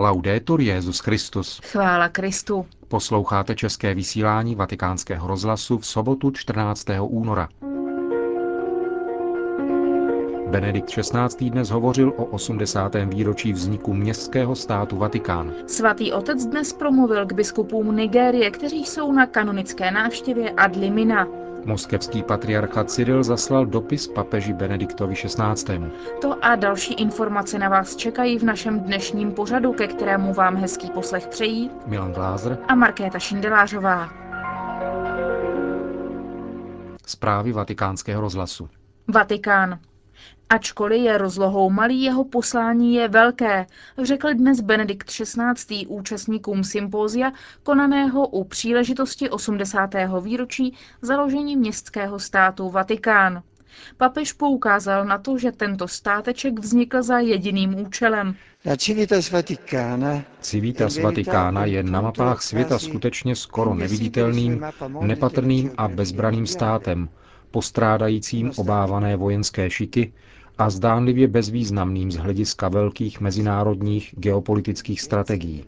Laudetur Jezus Christus. Chvála Kristu. Posloucháte české vysílání Vatikánského rozhlasu v sobotu 14. února. Benedikt XVI. dnes hovořil o 80. výročí vzniku městského státu Vatikán. Svatý otec dnes promluvil k biskupům Nigérie, kteří jsou na kanonické návštěvě ad limina. Moskevský patriarcha Cyril zaslal dopis papeži Benediktovi XVI. To a další informace na vás čekají v našem dnešním pořadu, ke kterému vám hezký poslech přejí Milan Glázer a Markéta Šindelářová. Zprávy vatikánského rozhlasu. Vatikán. Ačkoliv je rozlohou malý, jeho poslání je velké, řekl dnes Benedikt XVI. účastníkům sympózia konaného u příležitosti 80. výročí založení městského státu Vatikán. Papež poukázal na to, že tento státeček vznikl za jediným účelem. Civitas Vatikána je na mapách světa skutečně skoro neviditelným, nepatrným a bezbraným státem, postrádajícím obávané vojenské šiky a zdánlivě bezvýznamným z hlediska velkých mezinárodních geopolitických strategií.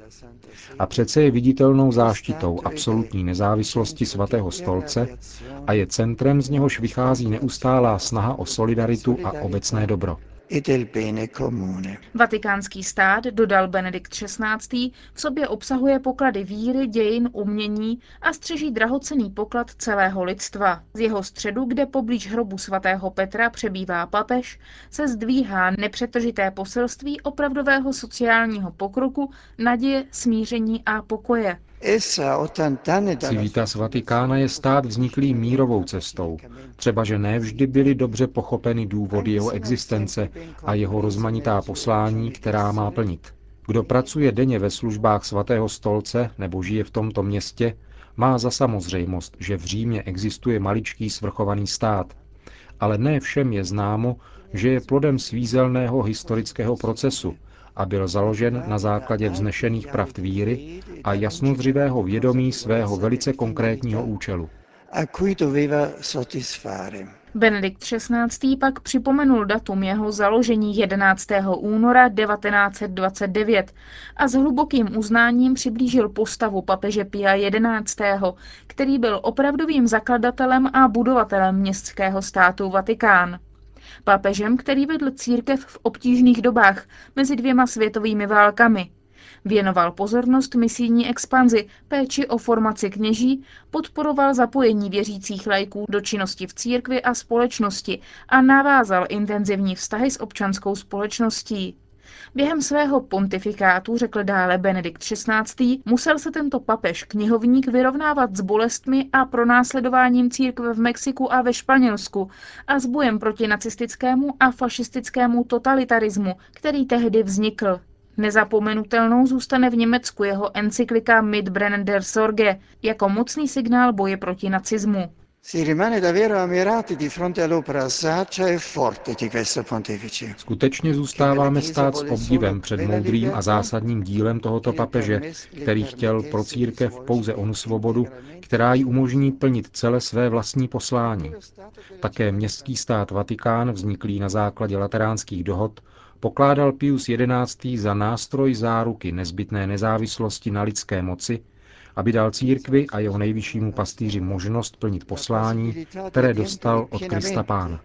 A přece je viditelnou záštitou absolutní nezávislosti svatého stolce a je centrem, z něhož vychází neustálá snaha o solidaritu a obecné dobro. Vatikánský stát, dodal Benedikt XVI., v sobě obsahuje poklady víry, dějin, umění a střeží drahocený poklad celého lidstva. Z jeho středu, kde poblíž hrobu svatého Petra přebývá papež, se zdvíhá nepřetržité poselství opravdového sociálního pokroku, naděje, smíření a pokoje. Civitas Vatikána je stát vzniklý mírovou cestou, třeba že ne vždy byly dobře pochopeny důvody jeho existence a jeho rozmanitá poslání, která má plnit. Kdo pracuje denně ve službách svatého stolce nebo žije v tomto městě, má za samozřejmost, že v Římě existuje maličký svrchovaný stát, ale ne všem je známo, že je plodem svízelného historického procesu, a byl založen na základě vznešených pravd víry a jasnozřivého vědomí svého velice konkrétního účelu. Benedikt XVI. pak připomenul datum jeho založení 11. února 1929 a s hlubokým uznáním přiblížil postavu papeže Pia XI., který byl opravdovým zakladatelem a budovatelem městského státu Vatikán. Papežem, který vedl církev v obtížných dobách mezi dvěma světovými válkami. Věnoval pozornost misijní expanzi, péči o formaci kněží, podporoval zapojení věřících lajků do činnosti v církvi a společnosti a navázal intenzivní vztahy s občanskou společností. Během svého pontifikátu, řekl dále Benedikt XVI., musel se tento papež knihovník vyrovnávat s bolestmi a pronásledováním církve v Mexiku a ve Španělsku a s bojem proti nacistickému a fašistickému totalitarismu, který tehdy vznikl. Nezapomenutelnou zůstane v Německu jeho encyklika Mitbrennen der Sorge jako mocný signál boje proti nacismu. Si rimane davvero ammirati di fronte all'opera saggia e forte di questo pontefice. Skutečně zůstáváme stát s obdivem před moudrým a zásadním dílem tohoto papeže, který chtěl pro církev pouze onu svobodu, která ji umožní plnit celé své vlastní poslání. Také městský stát Vatikán, vzniklý na základě lateránských dohod, pokládal Pius XI. za nástroj záruky nezbytné nezávislosti na lidské moci aby dal církvi a jeho nejvyššímu pastýři možnost plnit poslání, které dostal od Krista Pána.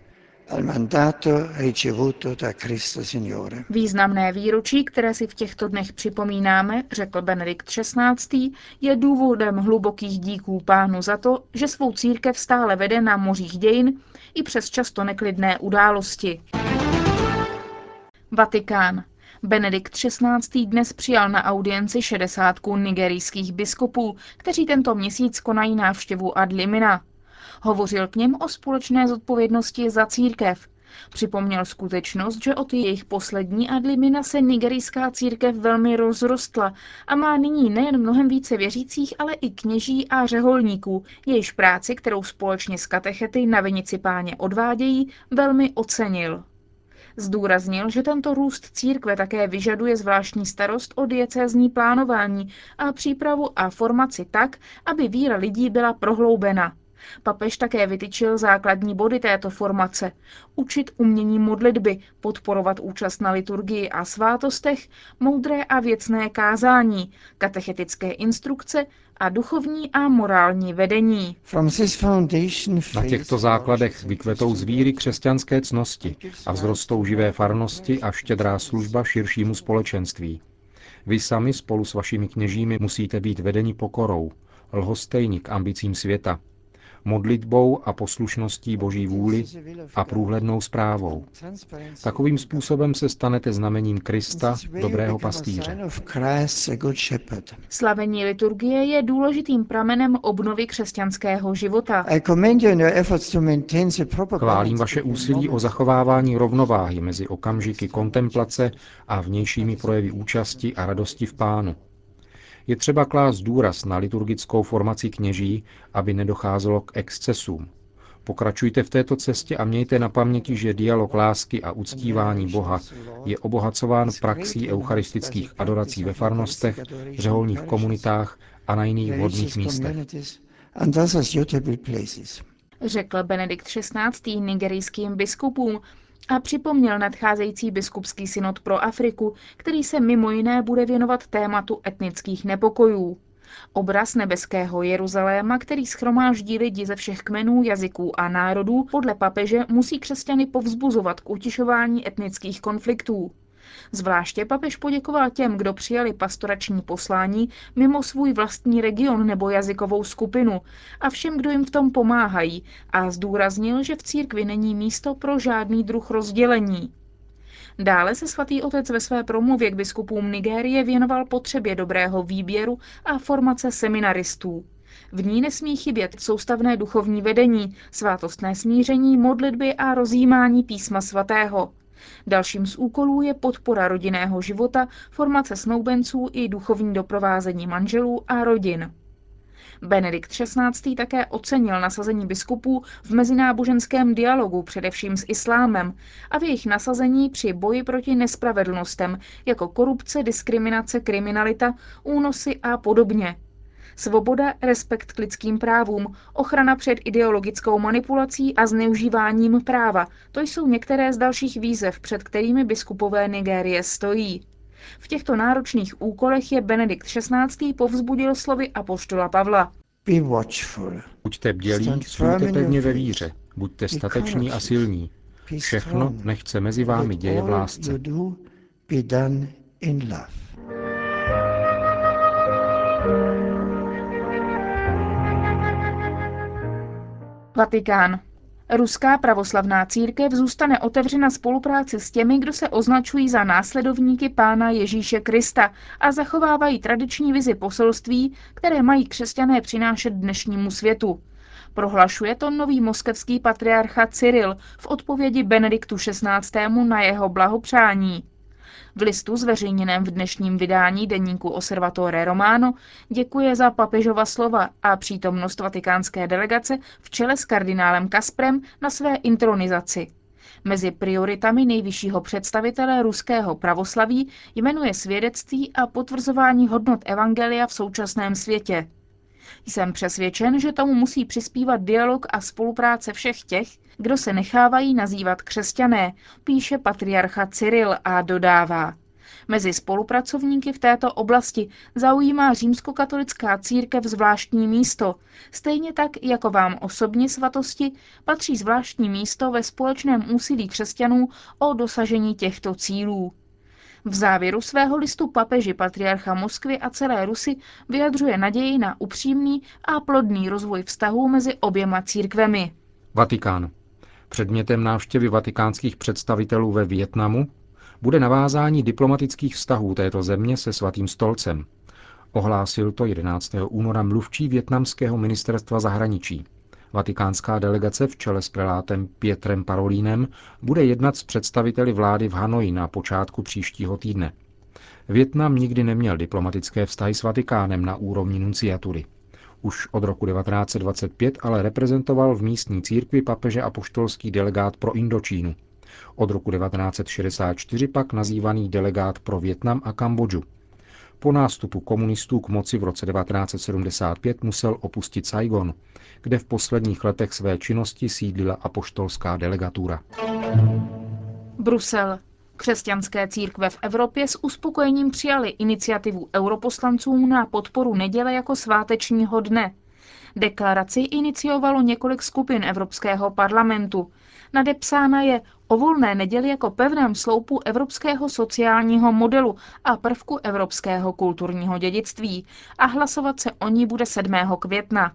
Významné výročí, které si v těchto dnech připomínáme, řekl Benedikt XVI., je důvodem hlubokých díků pánu za to, že svou církev stále vede na mořích dějin i přes často neklidné události. Vatikán. Benedikt XVI. dnes přijal na audienci 60 nigerijských biskupů, kteří tento měsíc konají návštěvu ad limina. Hovořil k něm o společné zodpovědnosti za církev. Připomněl skutečnost, že od jejich poslední adlimina se nigerijská církev velmi rozrostla a má nyní nejen mnohem více věřících, ale i kněží a řeholníků, jejichž práci, kterou společně s katechety na Vinici páně odvádějí, velmi ocenil. Zdůraznil, že tento růst církve také vyžaduje zvláštní starost o diecézní plánování a přípravu a formaci tak, aby víra lidí byla prohloubena. Papež také vytyčil základní body této formace. Učit umění modlitby, podporovat účast na liturgii a svátostech, moudré a věcné kázání, katechetické instrukce a duchovní a morální vedení. Na těchto základech vykvetou z víry křesťanské cnosti a vzrostou živé farnosti a štědrá služba širšímu společenství. Vy sami spolu s vašimi kněžími musíte být vedeni pokorou, lhostejní k ambicím světa, modlitbou a poslušností Boží vůli a průhlednou zprávou. Takovým způsobem se stanete znamením Krista, dobrého pastýře. Slavení liturgie je důležitým pramenem obnovy křesťanského života. Chválím vaše úsilí o zachovávání rovnováhy mezi okamžiky kontemplace a vnějšími projevy účasti a radosti v pánu. Je třeba klást důraz na liturgickou formaci kněží, aby nedocházelo k excesům. Pokračujte v této cestě a mějte na paměti, že dialog lásky a uctívání Boha je obohacován praxí eucharistických adorací ve farnostech, řeholních komunitách a na jiných vhodných místech. Řekl Benedikt XVI. nigerijským biskupům, a připomněl nadcházející biskupský synod pro Afriku, který se mimo jiné bude věnovat tématu etnických nepokojů. Obraz nebeského Jeruzaléma, který schromáždí lidi ze všech kmenů, jazyků a národů, podle papeže musí křesťany povzbuzovat k utišování etnických konfliktů. Zvláště papež poděkoval těm, kdo přijali pastorační poslání mimo svůj vlastní region nebo jazykovou skupinu a všem, kdo jim v tom pomáhají a zdůraznil, že v církvi není místo pro žádný druh rozdělení. Dále se svatý otec ve své promluvě k biskupům Nigérie věnoval potřebě dobrého výběru a formace seminaristů. V ní nesmí chybět soustavné duchovní vedení, svátostné smíření, modlitby a rozjímání písma svatého. Dalším z úkolů je podpora rodinného života, formace snoubenců i duchovní doprovázení manželů a rodin. Benedikt XVI. také ocenil nasazení biskupů v mezináboženském dialogu, především s islámem, a v jejich nasazení při boji proti nespravedlnostem, jako korupce, diskriminace, kriminalita, únosy a podobně. Svoboda, respekt k lidským právům, ochrana před ideologickou manipulací a zneužíváním práva, to jsou některé z dalších výzev, před kterými biskupové Nigérie stojí. V těchto náročných úkolech je Benedikt XVI. povzbudil slovy apoštola Pavla. Buďte bdělí, stůjte pevně ve víře, buďte stateční a silní. Všechno nechce mezi vámi děje v lásce. Vatikán. Ruská pravoslavná církev zůstane otevřena spolupráci s těmi, kdo se označují za následovníky pána Ježíše Krista a zachovávají tradiční vizi poselství, které mají křesťané přinášet dnešnímu světu. Prohlašuje to nový moskevský patriarcha Cyril v odpovědi Benediktu XVI. na jeho blahopřání. V listu zveřejněném v dnešním vydání deníku Osservatore Romano děkuje za papežova slova a přítomnost vatikánské delegace v čele s kardinálem Kasprem na své intronizaci. Mezi prioritami nejvyššího představitele ruského pravoslaví jmenuje svědectví a potvrzování hodnot Evangelia v současném světě. Jsem přesvědčen, že tomu musí přispívat dialog a spolupráce všech těch, kdo se nechávají nazývat křesťané, píše patriarcha Cyril a dodává. Mezi spolupracovníky v této oblasti zaujímá římskokatolická církev zvláštní místo. Stejně tak, jako vám osobně svatosti, patří zvláštní místo ve společném úsilí křesťanů o dosažení těchto cílů. V závěru svého listu papeži patriarcha Moskvy a celé Rusy vyjadřuje naději na upřímný a plodný rozvoj vztahů mezi oběma církvemi. Vatikán. Předmětem návštěvy vatikánských představitelů ve Vietnamu bude navázání diplomatických vztahů této země se svatým stolcem. Ohlásil to 11. února mluvčí větnamského ministerstva zahraničí. Vatikánská delegace v čele s prelátem Pietrem Parolínem bude jednat s představiteli vlády v Hanoji na počátku příštího týdne. Větnam nikdy neměl diplomatické vztahy s Vatikánem na úrovni nunciatury. Už od roku 1925 ale reprezentoval v místní církvi papeže apoštolský delegát pro Indočínu. Od roku 1964 pak nazývaný delegát pro Větnam a Kambodžu. Po nástupu komunistů k moci v roce 1975 musel opustit Saigon, kde v posledních letech své činnosti sídlila apoštolská delegatura. Brusel. Křesťanské církve v Evropě s uspokojením přijali iniciativu europoslanců na podporu neděle jako svátečního dne. Deklaraci iniciovalo několik skupin Evropského parlamentu. Nadepsána je o volné neděli jako pevném sloupu evropského sociálního modelu a prvku evropského kulturního dědictví a hlasovat se o ní bude 7. května.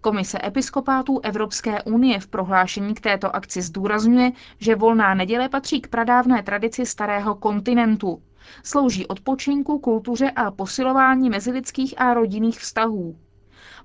Komise episkopátů Evropské unie v prohlášení k této akci zdůrazňuje, že volná neděle patří k pradávné tradici starého kontinentu. Slouží odpočinku, kultuře a posilování mezilidských a rodinných vztahů.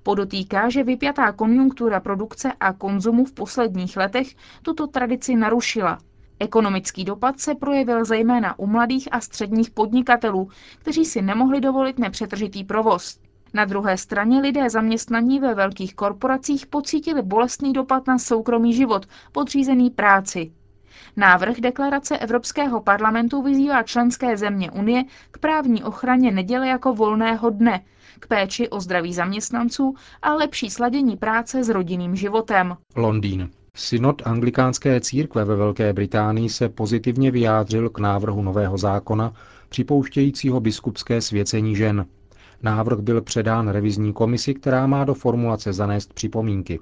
Podotýká, že vypjatá konjunktura produkce a konzumu v posledních letech tuto tradici narušila. Ekonomický dopad se projevil zejména u mladých a středních podnikatelů, kteří si nemohli dovolit nepřetržitý provoz. Na druhé straně lidé zaměstnaní ve velkých korporacích pocítili bolestný dopad na soukromý život, podřízený práci. Návrh deklarace Evropského parlamentu vyzývá členské země Unie k právní ochraně neděle jako volného dne, k péči o zdraví zaměstnanců a lepší sladění práce s rodinným životem. Londýn. Synod anglikánské církve ve Velké Británii se pozitivně vyjádřil k návrhu nového zákona připouštějícího biskupské svěcení žen. Návrh byl předán revizní komisi, která má do formulace zanést připomínky.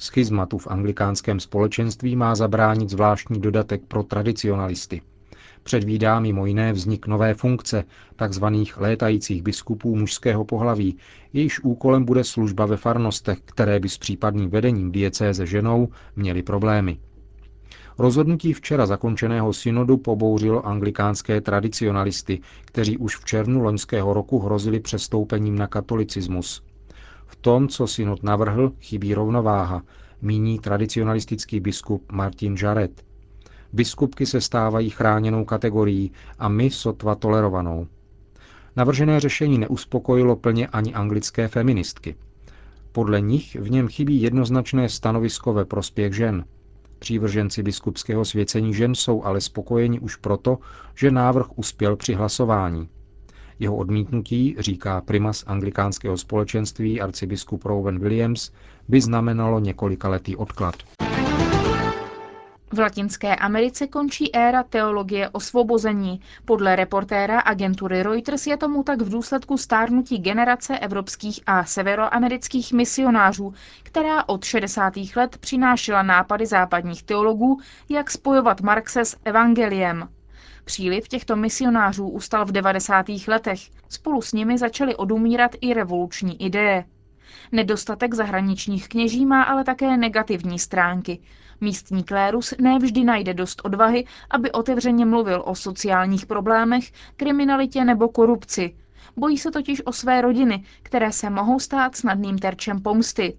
Schizmatu v anglikánském společenství má zabránit zvláštní dodatek pro tradicionalisty. Předvídá mimo jiné vznik nové funkce, tzv. létajících biskupů mužského pohlaví, jejíž úkolem bude služba ve farnostech, které by s případným vedením diecéze ženou měly problémy. Rozhodnutí včera zakončeného synodu pobouřilo anglikánské tradicionalisty, kteří už v červnu loňského roku hrozili přestoupením na katolicismus. V tom, co synod navrhl, chybí rovnováha, míní tradicionalistický biskup Martin Jarret. Biskupky se stávají chráněnou kategorií a my sotva tolerovanou. Navržené řešení neuspokojilo plně ani anglické feministky. Podle nich v něm chybí jednoznačné stanovisko ve prospěch žen – Přívrženci biskupského svěcení žen jsou ale spokojeni už proto, že návrh uspěl při hlasování. Jeho odmítnutí, říká primas anglikánského společenství arcibiskup Rowan Williams, by znamenalo několikaletý odklad. V Latinské Americe končí éra teologie osvobození. Podle reportéra agentury Reuters je tomu tak v důsledku stárnutí generace evropských a severoamerických misionářů, která od 60. let přinášela nápady západních teologů, jak spojovat Marxe s evangeliem. Příliv těchto misionářů ustal v 90. letech. Spolu s nimi začaly odumírat i revoluční ideje. Nedostatek zahraničních kněží má ale také negativní stránky. Místní klérus nevždy najde dost odvahy, aby otevřeně mluvil o sociálních problémech, kriminalitě nebo korupci. Bojí se totiž o své rodiny, které se mohou stát snadným terčem pomsty.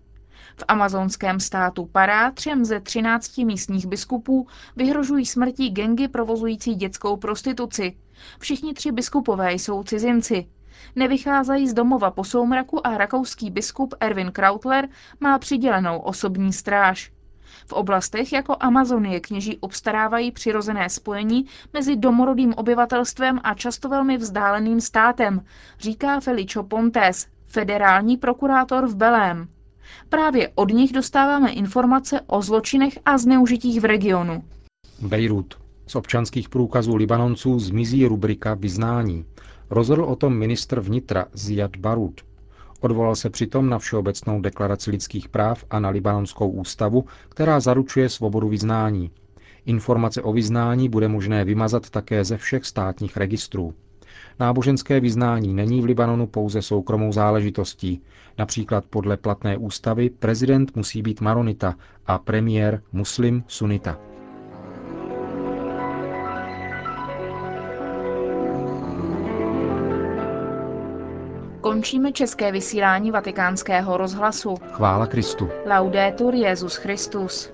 V amazonském státu Pará třem ze třinácti místních biskupů vyhrožují smrtí gengy provozující dětskou prostituci. Všichni tři biskupové jsou cizinci. Nevycházejí z domova po soumraku a rakouský biskup Erwin Krautler má přidělenou osobní stráž. V oblastech jako Amazonie kněží obstarávají přirozené spojení mezi domorodým obyvatelstvem a často velmi vzdáleným státem, říká Felicio Pontes, federální prokurátor v Belém. Právě od nich dostáváme informace o zločinech a zneužitích v regionu. Bejrut. Z občanských průkazů Libanonců zmizí rubrika vyznání. Rozhodl o tom ministr vnitra Ziad Barut. Odvolal se přitom na Všeobecnou deklaraci lidských práv a na Libanonskou ústavu, která zaručuje svobodu vyznání. Informace o vyznání bude možné vymazat také ze všech státních registrů. Náboženské vyznání není v Libanonu pouze soukromou záležitostí. Například podle platné ústavy prezident musí být maronita a premiér muslim sunita. Končíme české vysílání vatikánského rozhlasu. Chvála Kristu. Laudetur Jezus Christus.